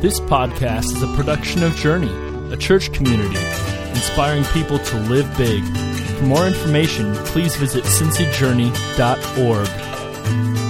This podcast is a production of Journey, a church community inspiring people to live big. For more information, please visit cincyjourney.org.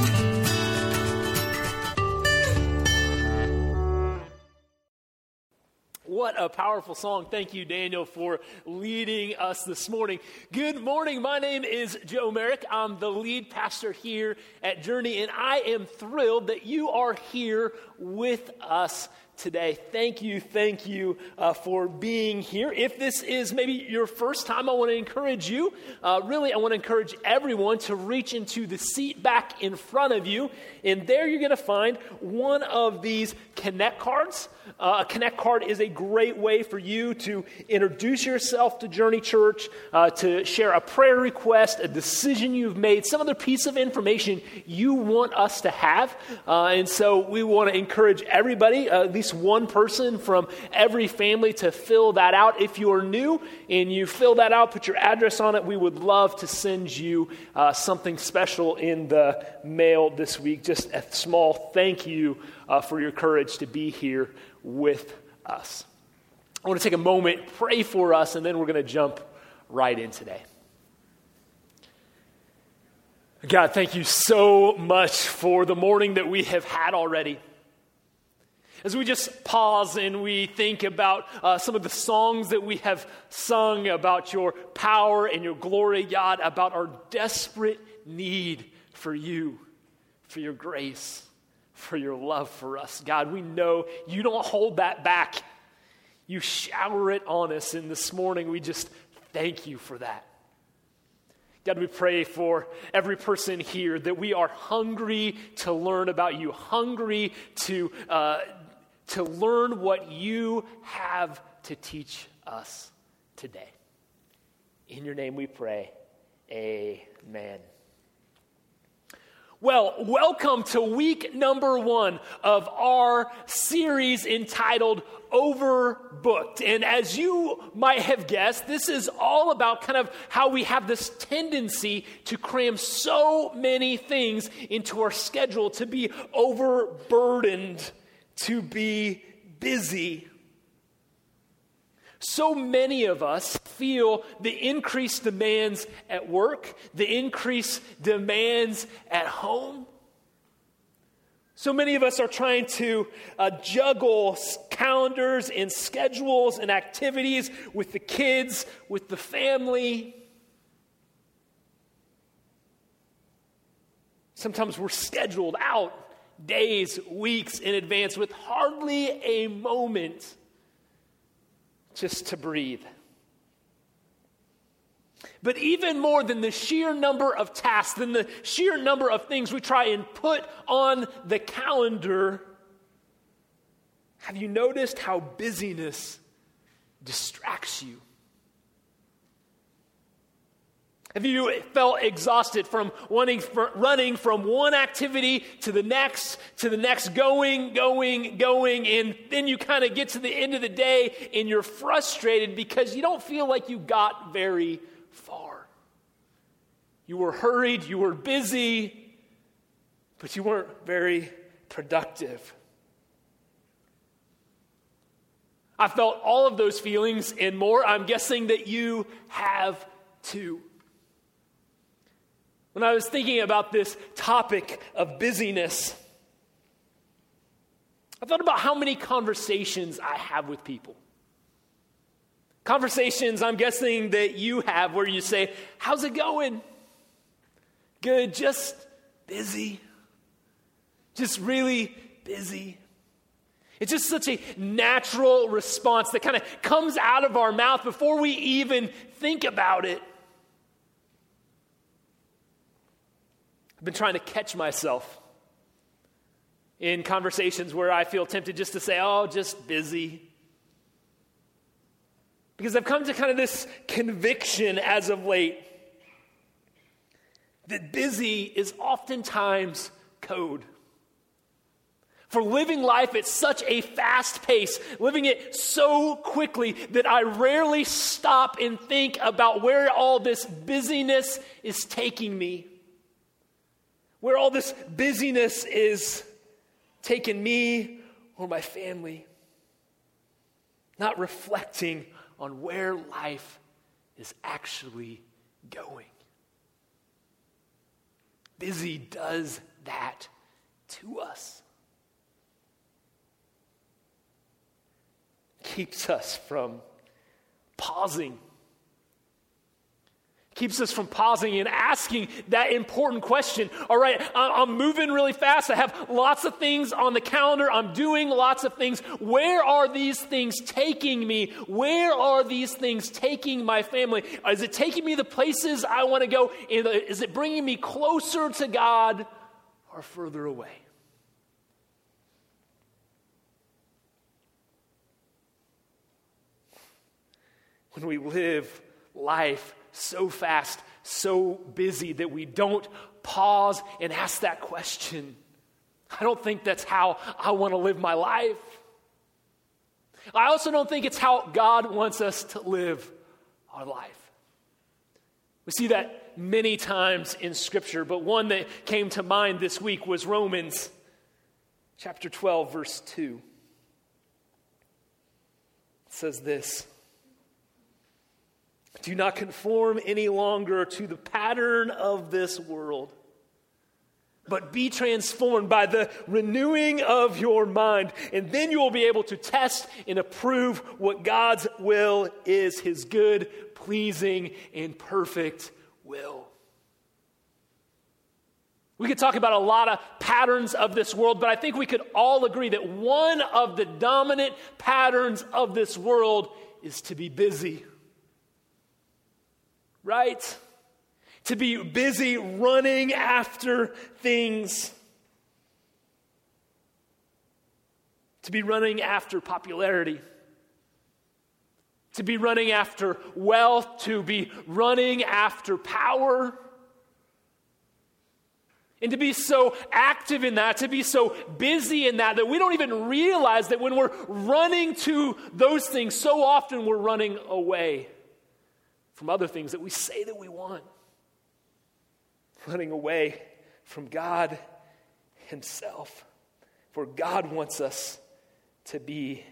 a powerful song. Thank you, Daniel, for leading us this morning. Good morning. My name is Joe Merrick. I'm the lead pastor here at Journey, and I am thrilled that you are here with us today. Thank you, thank you uh, for being here. If this is maybe your first time, I want to encourage you. Uh, really, I want to encourage everyone to reach into the seat back in front of you, and there you're going to find one of these Connect cards. Uh, a Connect card is a great way for you to introduce yourself to Journey Church, uh, to share a prayer request, a decision you've made, some other piece of information you want us to have. Uh, and so we want to encourage everybody, uh, at least one person from every family, to fill that out. If you are new and you fill that out, put your address on it, we would love to send you uh, something special in the mail this week. Just a small thank you uh, for your courage to be here with us. I want to take a moment, pray for us, and then we're going to jump right in today. God, thank you so much for the morning that we have had already. As we just pause and we think about uh, some of the songs that we have sung about your power and your glory, God, about our desperate need for you, for your grace for your love for us. God, we know you don't hold that back. You shower it on us. And this morning, we just thank you for that. God, we pray for every person here that we are hungry to learn about you, hungry to, uh, to learn what you have to teach us today. In your name we pray. Amen. Well, welcome to week number one of our series entitled Overbooked. And as you might have guessed, this is all about kind of how we have this tendency to cram so many things into our schedule, to be overburdened, to be busy. So many of us feel the increased demands at work, the increased demands at home. So many of us are trying to uh, juggle calendars and schedules and activities with the kids, with the family. Sometimes we're scheduled out days, weeks in advance with hardly a moment just to breathe. But even more than the sheer number of tasks, than the sheer number of things we try and put on the calendar, have you noticed how busyness distracts you? Have you felt exhausted from running from one activity to the next, to the next, going, going, going, and then you kind of get to the end of the day and you're frustrated because you don't feel like you got very far. You were hurried, you were busy, but you weren't very productive. I felt all of those feelings and more. I'm guessing that you have too. When I was thinking about this topic of busyness, I thought about how many conversations I have with people. Conversations I'm guessing that you have where you say, How's it going? Good, just busy. Just really busy. It's just such a natural response that kind of comes out of our mouth before we even think about it. I've been trying to catch myself in conversations where I feel tempted just to say, oh, just busy. Because I've come to kind of this conviction as of late that busy is oftentimes code. For living life at such a fast pace, living it so quickly that I rarely stop and think about where all this busyness is taking me where all this busyness is taking me or my family. Not reflecting on where life is actually going. Busy does that to us. Keeps us from pausing keeps us from pausing and asking that important question. All right, I'm moving really fast. I have lots of things on the calendar. I'm doing lots of things. Where are these things taking me? Where are these things taking my family? Is it taking me the places I want to go? Is it bringing me closer to God or further away? When we live life so fast, so busy that we don't pause and ask that question. I don't think that's how I want to live my life. I also don't think it's how God wants us to live our life. We see that many times in Scripture, but one that came to mind this week was Romans chapter 12, verse 2. It says this. Do not conform any longer to the pattern of this world, but be transformed by the renewing of your mind. And then you will be able to test and approve what God's will is his good, pleasing, and perfect will. We could talk about a lot of patterns of this world, but I think we could all agree that one of the dominant patterns of this world is to be busy right? To be busy running after things. To be running after popularity. To be running after wealth. To be running after power. And to be so active in that, to be so busy in that, that we don't even realize that when we're running to those things, so often we're running away from other things that we say that we want, running away from God Himself. For God wants us to be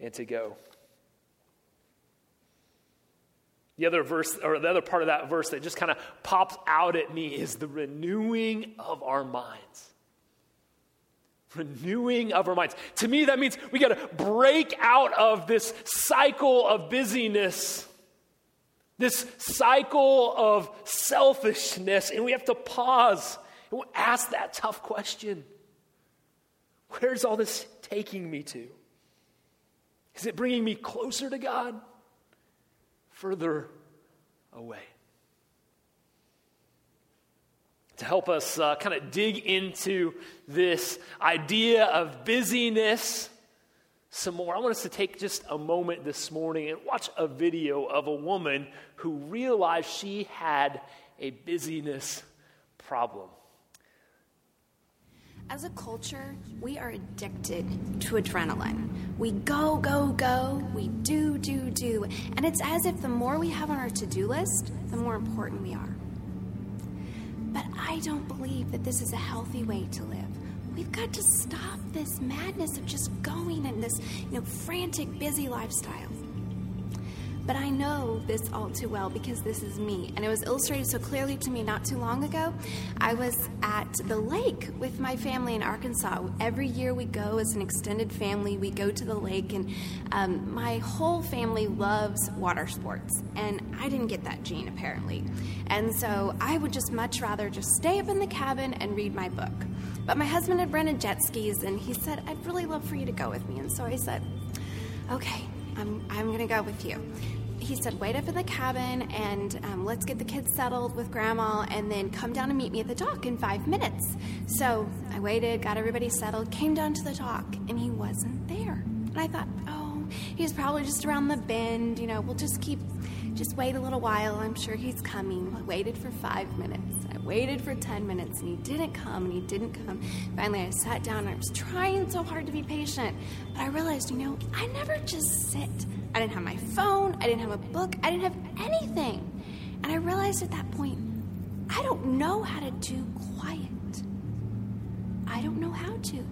and to go. The other verse, or the other part of that verse that just kind of pops out at me is the renewing of our minds. Renewing of our minds. To me, that means we got to break out of this cycle of busyness this cycle of selfishness, and we have to pause and ask that tough question Where's all this taking me to? Is it bringing me closer to God? Further away? To help us uh, kind of dig into this idea of busyness some more, I want us to take just a moment this morning and watch a video of a woman who realized she had a busyness problem. As a culture, we are addicted to adrenaline. We go, go, go, we do, do, do. And it's as if the more we have on our to do list, the more important we are. But I don't believe that this is a healthy way to live. We've got to stop this madness of just going in this, you know, frantic, busy lifestyle. But I know this all too well because this is me. And it was illustrated so clearly to me not too long ago. I was at the lake with my family in Arkansas. Every year we go as an extended family, we go to the lake, and um, my whole family loves water sports. And I didn't get that gene apparently. And so I would just much rather just stay up in the cabin and read my book. But my husband had rented jet skis, and he said, I'd really love for you to go with me. And so I said, Okay, I'm, I'm going to go with you he said, wait up in the cabin and um, let's get the kids settled with grandma and then come down and meet me at the dock in five minutes. So I waited, got everybody settled, came down to the dock, and he wasn't there. And I thought, oh, he's probably just around the bend. You know, we'll just keep, just wait a little while. I'm sure he's coming. I waited for five minutes. Waited for 10 minutes and he didn't come and he didn't come. Finally, I sat down and I was trying so hard to be patient. But I realized, you know, I never just sit I didn't have my phone, I didn't have a book, I didn't have anything. And I realized at that point, I don't know how to do quiet. I don't know how to.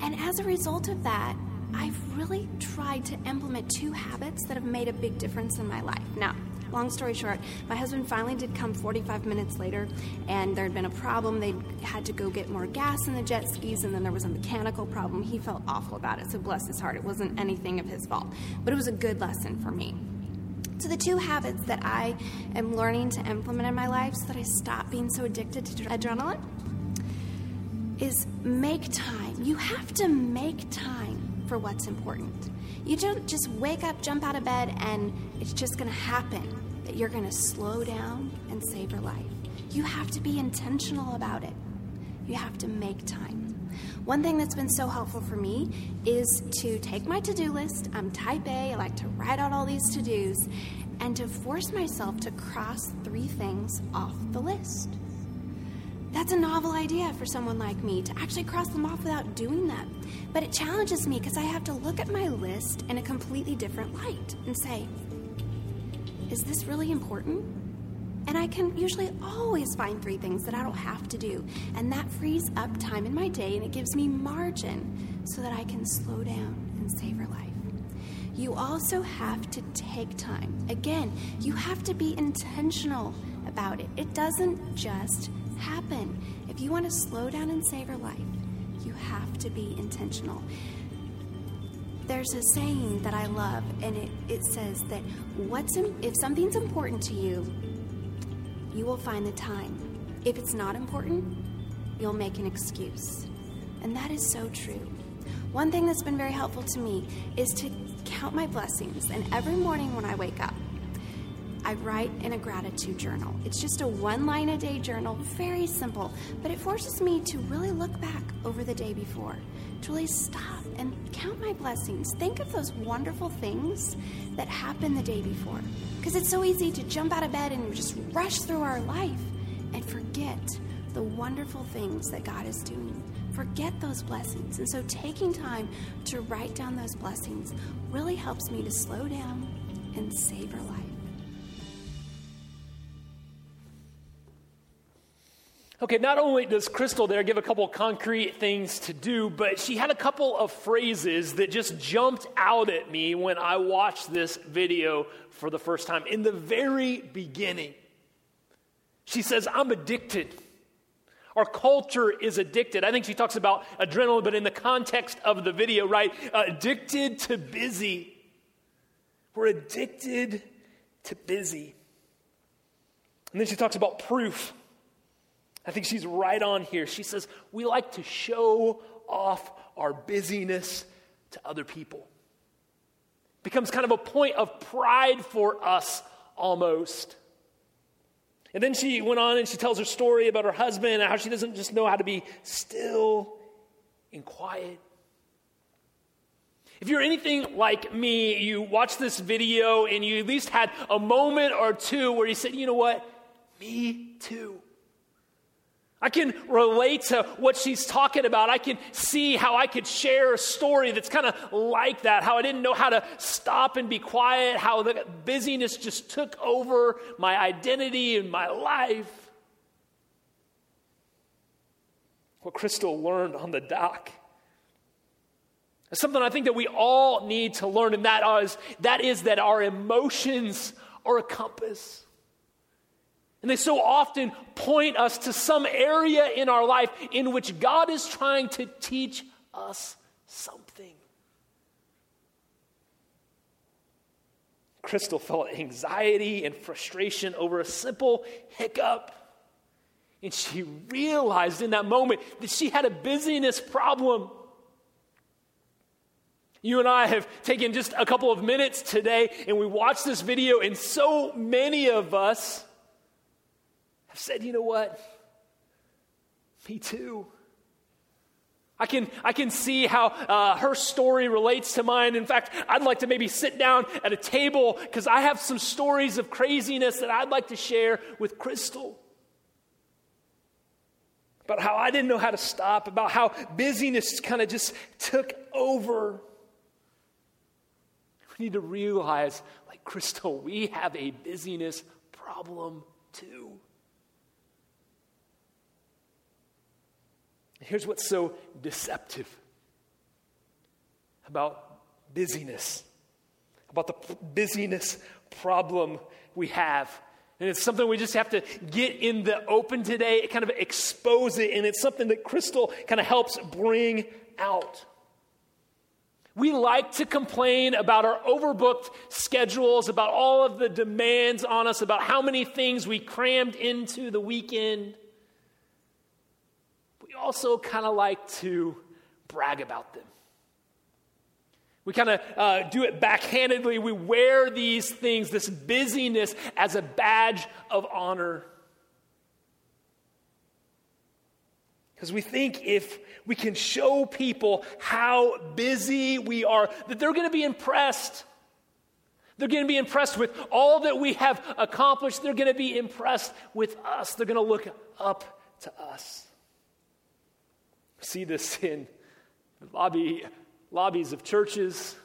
And as a result of that, I've really tried to implement two habits that have made a big difference in my life. Now, long story short, my husband finally did come 45 minutes later, and there had been a problem. They had to go get more gas in the jet skis, and then there was a mechanical problem. He felt awful about it, so bless his heart, it wasn't anything of his fault. But it was a good lesson for me. So, the two habits that I am learning to implement in my life so that I stop being so addicted to adrenaline is make time. You have to make time for what's important. You don't just wake up, jump out of bed, and it's just going to happen that you're going to slow down and savor life. You have to be intentional about it. You have to make time. One thing that's been so helpful for me is to take my to do list. I'm type A, I like to write out all these to dos, and to force myself to cross three things off the list. That's a novel idea for someone like me to actually cross them off without doing them. But it challenges me because I have to look at my list in a completely different light and say, is this really important? And I can usually always find three things that I don't have to do. And that frees up time in my day and it gives me margin so that I can slow down and savor life. You also have to take time. Again, you have to be intentional about it. It doesn't just happen. If you want to slow down and savor life, you have to be intentional. There's a saying that I love, and it, it says that what's if something's important to you, you will find the time. If it's not important, you'll make an excuse. And that is so true. One thing that's been very helpful to me is to count my blessings. And every morning when I wake up, I write in a gratitude journal. It's just a one line a day journal, very simple, but it forces me to really look back over the day before, to really stop and count my blessings. Think of those wonderful things that happened the day before. Because it's so easy to jump out of bed and just rush through our life and forget the wonderful things that God is doing. Forget those blessings. And so taking time to write down those blessings really helps me to slow down and savor life. Okay, not only does Crystal there give a couple concrete things to do, but she had a couple of phrases that just jumped out at me when I watched this video for the first time. In the very beginning, she says, I'm addicted. Our culture is addicted. I think she talks about adrenaline, but in the context of the video, right? Addicted to busy. We're addicted to busy. And then she talks about proof. I think she's right on here. She says, We like to show off our busyness to other people. It becomes kind of a point of pride for us almost. And then she went on and she tells her story about her husband and how she doesn't just know how to be still and quiet. If you're anything like me, you watch this video and you at least had a moment or two where you said, you know what? Me too. I can relate to what she's talking about. I can see how I could share a story that's kind of like that, how I didn't know how to stop and be quiet, how the busyness just took over my identity and my life. What Crystal learned on the dock is something I think that we all need to learn, and that is, that is that our emotions are a compass. And they so often point us to some area in our life in which God is trying to teach us something. Crystal felt anxiety and frustration over a simple hiccup. And she realized in that moment that she had a busyness problem. You and I have taken just a couple of minutes today and we watched this video, and so many of us have said, you know what? Me too. I can, I can see how uh, her story relates to mine. In fact, I'd like to maybe sit down at a table because I have some stories of craziness that I'd like to share with Crystal. About how I didn't know how to stop, about how busyness kind of just took over. We need to realize, like Crystal, we have a busyness problem too. Here's what's so deceptive about busyness, about the busyness problem we have. And it's something we just have to get in the open today, kind of expose it, and it's something that Crystal kind of helps bring out. We like to complain about our overbooked schedules, about all of the demands on us, about how many things we crammed into the weekend. We also kind of like to brag about them. We kind of uh, do it backhandedly. We wear these things, this busyness, as a badge of honor. Because we think if we can show people how busy we are, that they're going to be impressed. They're going to be impressed with all that we have accomplished. They're going to be impressed with us. They're going to look up to us. See this in lobby, lobbies of churches.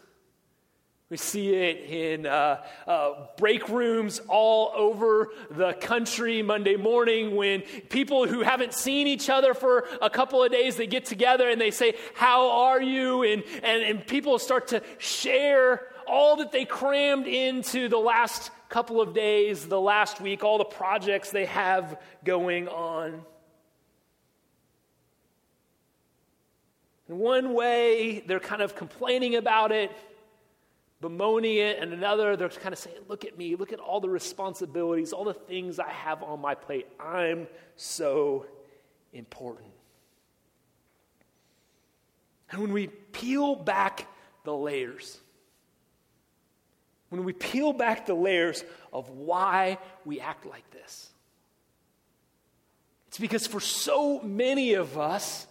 We see it in uh, uh, break rooms all over the country Monday morning when people who haven't seen each other for a couple of days, they get together and they say, how are you? And, and, and people start to share all that they crammed into the last couple of days, the last week, all the projects they have going on. In one way, they're kind of complaining about it bemoaning it, and another, they're kind of saying, Look at me, look at all the responsibilities, all the things I have on my plate. I'm so important. And when we peel back the layers, when we peel back the layers of why we act like this, it's because for so many of us,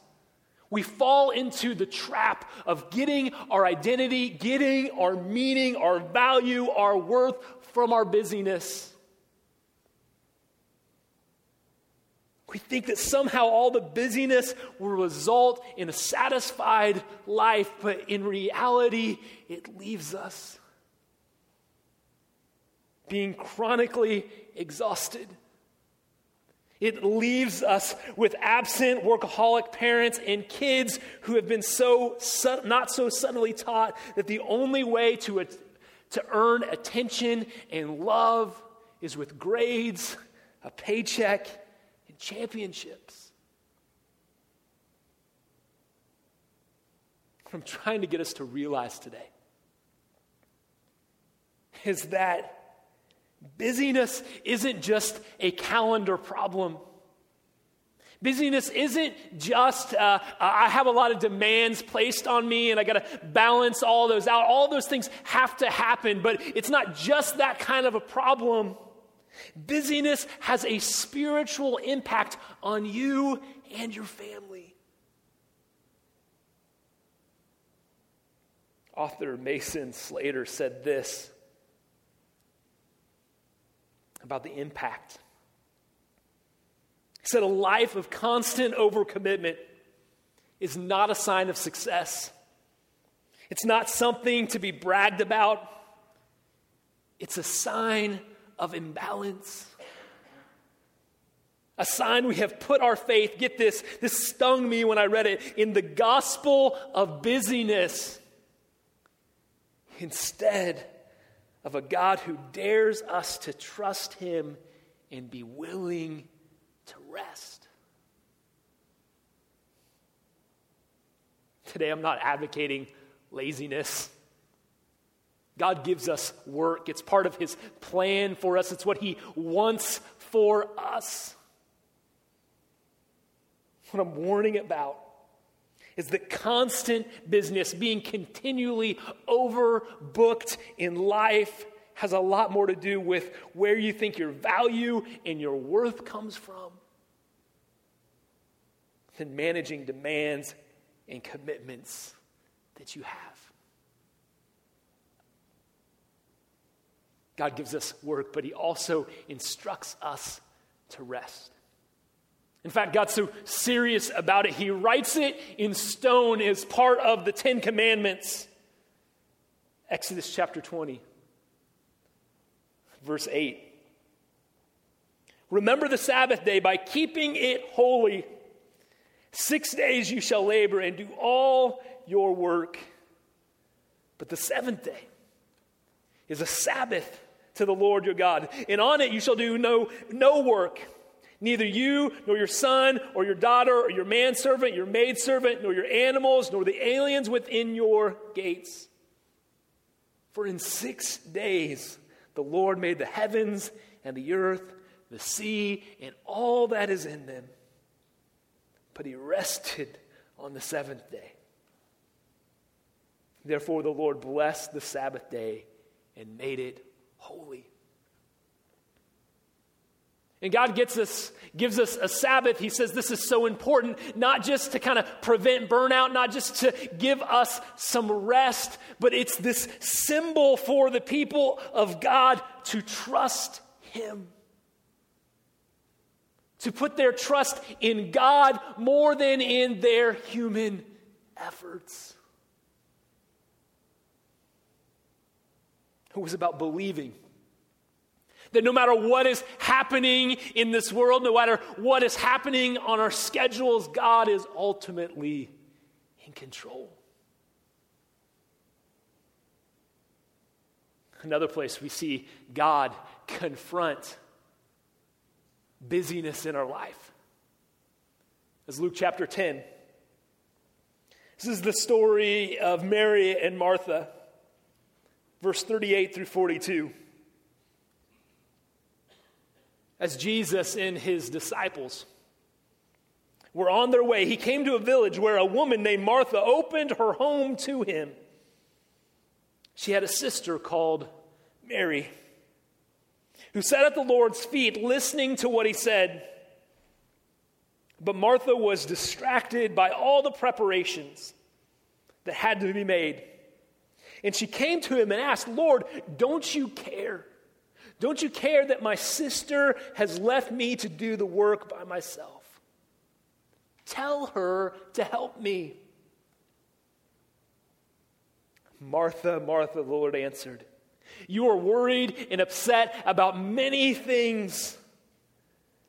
we fall into the trap of getting our identity, getting our meaning, our value, our worth from our busyness. We think that somehow all the busyness will result in a satisfied life, but in reality, it leaves us being chronically exhausted. It leaves us with absent workaholic parents and kids who have been so not so subtly taught that the only way to, to earn attention and love is with grades, a paycheck, and championships. What I'm trying to get us to realize today is that Busyness isn't just a calendar problem. Busyness isn't just, uh, I have a lot of demands placed on me and I got to balance all those out. All those things have to happen, but it's not just that kind of a problem. Busyness has a spiritual impact on you and your family. Author Mason Slater said this about the impact. He said, A life of constant overcommitment is not a sign of success. It's not something to be bragged about. It's a sign of imbalance. A sign we have put our faith, get this, this stung me when I read it, in the gospel of busyness instead of a God who dares us to trust Him and be willing to rest. Today, I'm not advocating laziness. God gives us work, it's part of His plan for us, it's what He wants for us. What I'm warning about is the constant business, being continually overbooked in life, has a lot more to do with where you think your value and your worth comes from than managing demands and commitments that you have. God gives us work, but He also instructs us to rest. In fact, God's so serious about it, he writes it in stone as part of the Ten Commandments. Exodus chapter 20, verse 8. Remember the Sabbath day by keeping it holy. Six days you shall labor and do all your work. But the seventh day is a Sabbath to the Lord your God, and on it you shall do no, no work. Neither you, nor your son, or your daughter, or your manservant, your maidservant, nor your animals, nor the aliens within your gates. For in six days the Lord made the heavens and the earth, the sea, and all that is in them. But he rested on the seventh day. Therefore, the Lord blessed the Sabbath day and made it holy. And God gets us, gives us a Sabbath. He says this is so important, not just to kind of prevent burnout, not just to give us some rest, but it's this symbol for the people of God to trust Him. To put their trust in God more than in their human efforts. It was about believing that no matter what is happening in this world, no matter what is happening on our schedules, God is ultimately in control. Another place we see God confront busyness in our life is Luke chapter 10. This is the story of Mary and Martha, verse 38 through 42 as Jesus and his disciples were on their way, he came to a village where a woman named Martha opened her home to him. She had a sister called Mary who sat at the Lord's feet listening to what he said. But Martha was distracted by all the preparations that had to be made. And she came to him and asked, Lord, don't you care? Don't you care that my sister has left me to do the work by myself? Tell her to help me. Martha, Martha, the Lord answered, You are worried and upset about many things,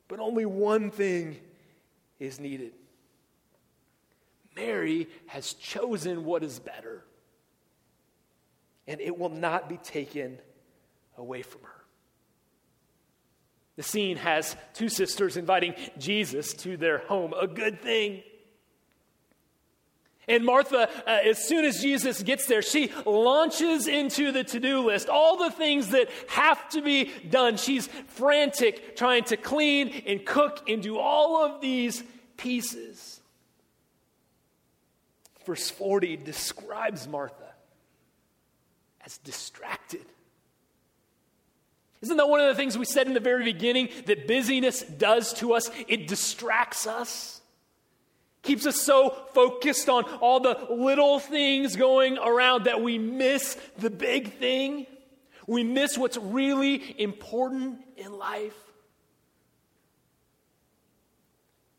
but only one thing is needed. Mary has chosen what is better, and it will not be taken away from her. The scene has two sisters inviting Jesus to their home, a good thing. And Martha, uh, as soon as Jesus gets there, she launches into the to do list, all the things that have to be done. She's frantic, trying to clean and cook and do all of these pieces. Verse 40 describes Martha as distracted. Isn't that one of the things we said in the very beginning that busyness does to us? It distracts us, keeps us so focused on all the little things going around that we miss the big thing. We miss what's really important in life.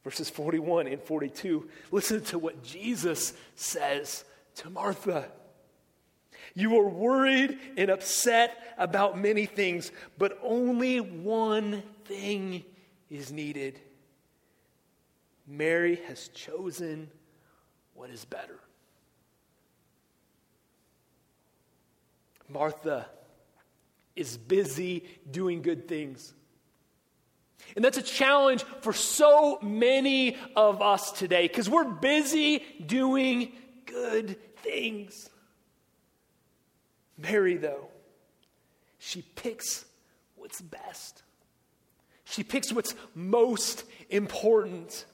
Verses 41 and 42, listen to what Jesus says to Martha. You are worried and upset about many things, but only one thing is needed. Mary has chosen what is better. Martha is busy doing good things. And that's a challenge for so many of us today because we're busy doing good things. Mary, though, she picks what's best. She picks what's most important.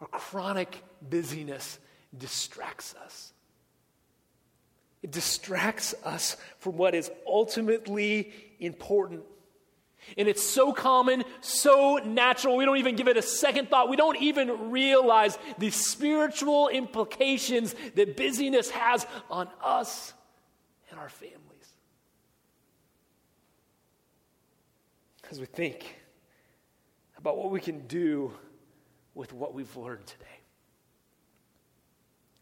Our chronic busyness distracts us. It distracts us from what is ultimately important. And it's so common, so natural, we don't even give it a second thought. We don't even realize the spiritual implications that busyness has on us and our families. As we think about what we can do with what we've learned today,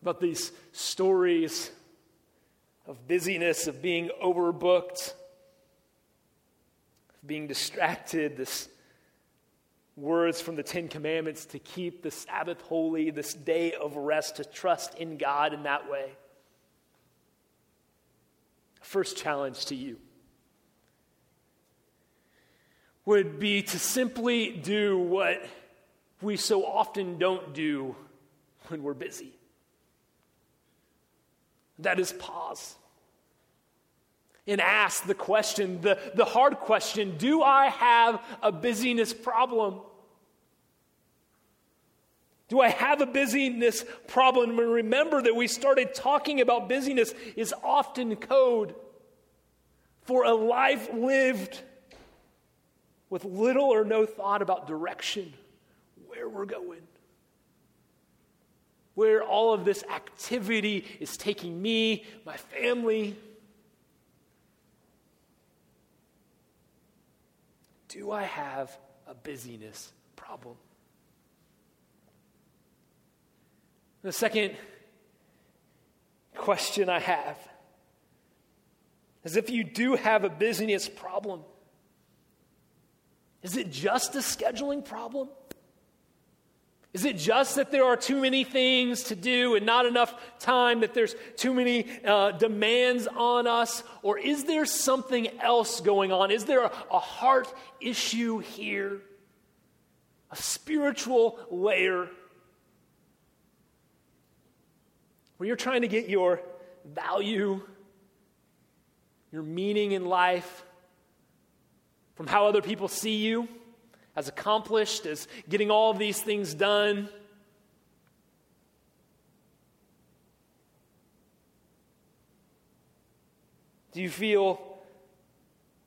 about these stories of busyness, of being overbooked being distracted, this words from the Ten Commandments to keep the Sabbath holy, this day of rest, to trust in God in that way. First challenge to you would be to simply do what we so often don't do when we're busy. That is pause and ask the question, the, the hard question Do I have a busyness problem? Do I have a busyness problem? And remember that we started talking about busyness is often code for a life lived with little or no thought about direction, where we're going, where all of this activity is taking me, my family. Do I have a busyness problem? The second question I have is if you do have a busyness problem, is it just a scheduling problem? Is it just that there are too many things to do and not enough time, that there's too many uh, demands on us? Or is there something else going on? Is there a, a heart issue here? A spiritual layer where you're trying to get your value, your meaning in life from how other people see you as accomplished, as getting all of these things done. Do you feel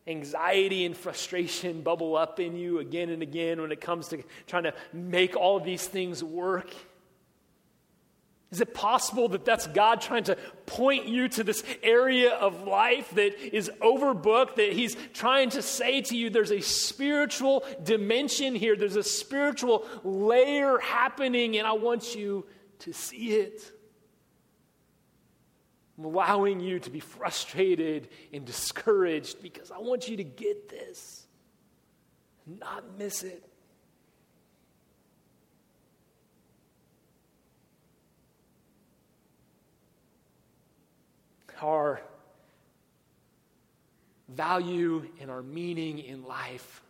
anxiety and frustration bubble up in you again and again when it comes to trying to make all of these things work? Is it possible that that's God trying to point you to this area of life that is overbooked? That He's trying to say to you, there's a spiritual dimension here, there's a spiritual layer happening, and I want you to see it. I'm allowing you to be frustrated and discouraged because I want you to get this, not miss it. Our value and our meaning in life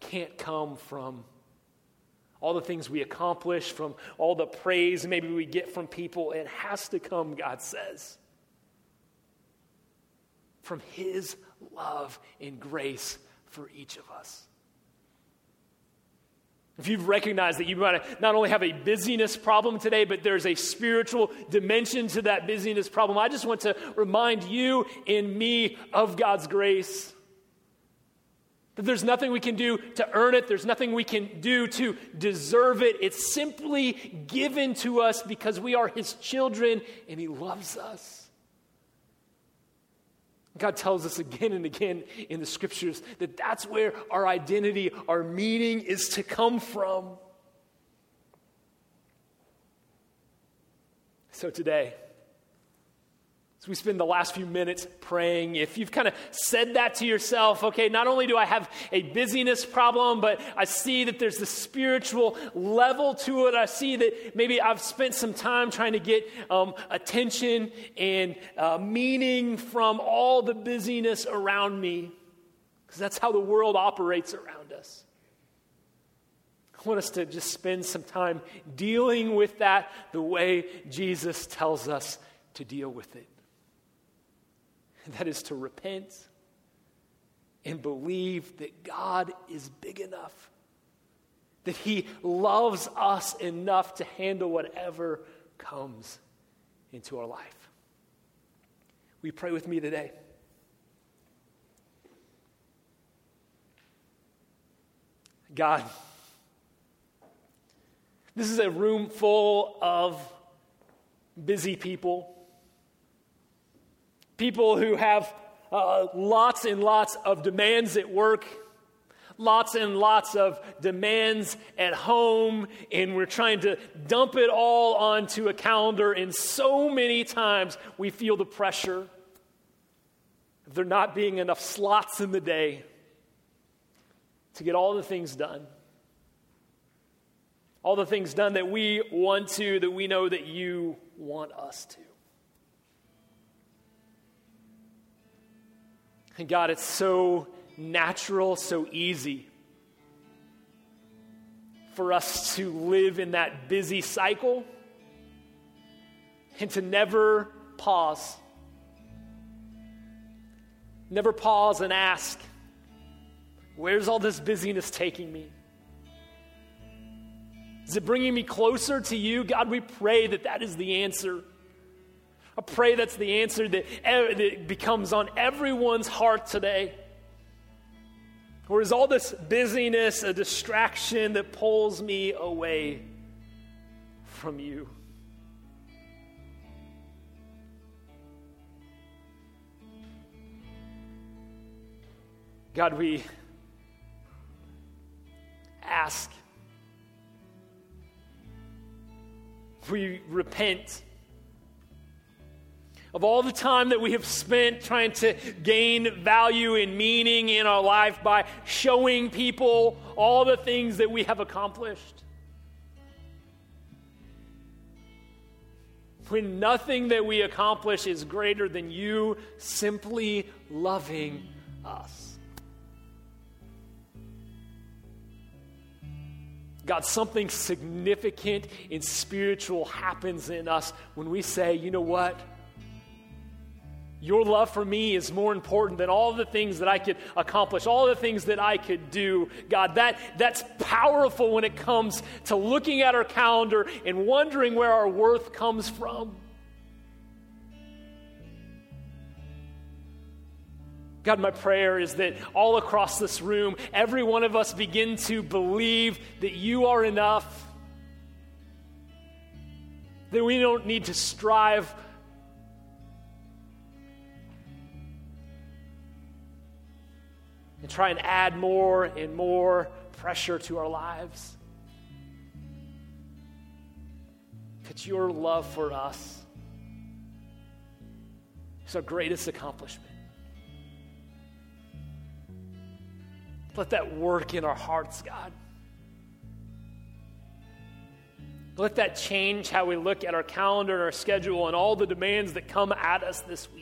can't come from all the things we accomplish, from all the praise maybe we get from people. It has to come, God says, from His love and grace for each of us. If you've recognized that you might not only have a busyness problem today, but there's a spiritual dimension to that busyness problem, I just want to remind you and me of God's grace. That there's nothing we can do to earn it, there's nothing we can do to deserve it. It's simply given to us because we are His children and He loves us. God tells us again and again in the scriptures that that's where our identity, our meaning is to come from. So today, we spend the last few minutes praying, if you've kind of said that to yourself, okay, not only do I have a busyness problem, but I see that there's the spiritual level to it. I see that maybe I've spent some time trying to get um, attention and uh, meaning from all the busyness around me, because that's how the world operates around us. I want us to just spend some time dealing with that the way Jesus tells us to deal with it. That is to repent and believe that God is big enough, that He loves us enough to handle whatever comes into our life. We pray with me today? God, this is a room full of busy people people who have uh, lots and lots of demands at work, lots and lots of demands at home, and we're trying to dump it all onto a calendar. And so many times we feel the pressure of there not being enough slots in the day to get all the things done. all the things done that we want to, that we know that you want us to. And God, it's so natural, so easy for us to live in that busy cycle and to never pause. Never pause and ask, where's all this busyness taking me? Is it bringing me closer to you? God, we pray that that is the answer. I pray that's the answer that, that becomes on everyone's heart today. Or is all this busyness a distraction that pulls me away from you? God, we ask, we repent of all the time that we have spent trying to gain value and meaning in our life by showing people all the things that we have accomplished. When nothing that we accomplish is greater than you simply loving us. God, something significant and spiritual happens in us when we say, you know what? Your love for me is more important than all the things that I could accomplish, all the things that I could do. God, that, that's powerful when it comes to looking at our calendar and wondering where our worth comes from. God, my prayer is that all across this room, every one of us begin to believe that you are enough, that we don't need to strive. Try and add more and more pressure to our lives. That your love for us is our greatest accomplishment. Let that work in our hearts, God. Let that change how we look at our calendar and our schedule and all the demands that come at us this week.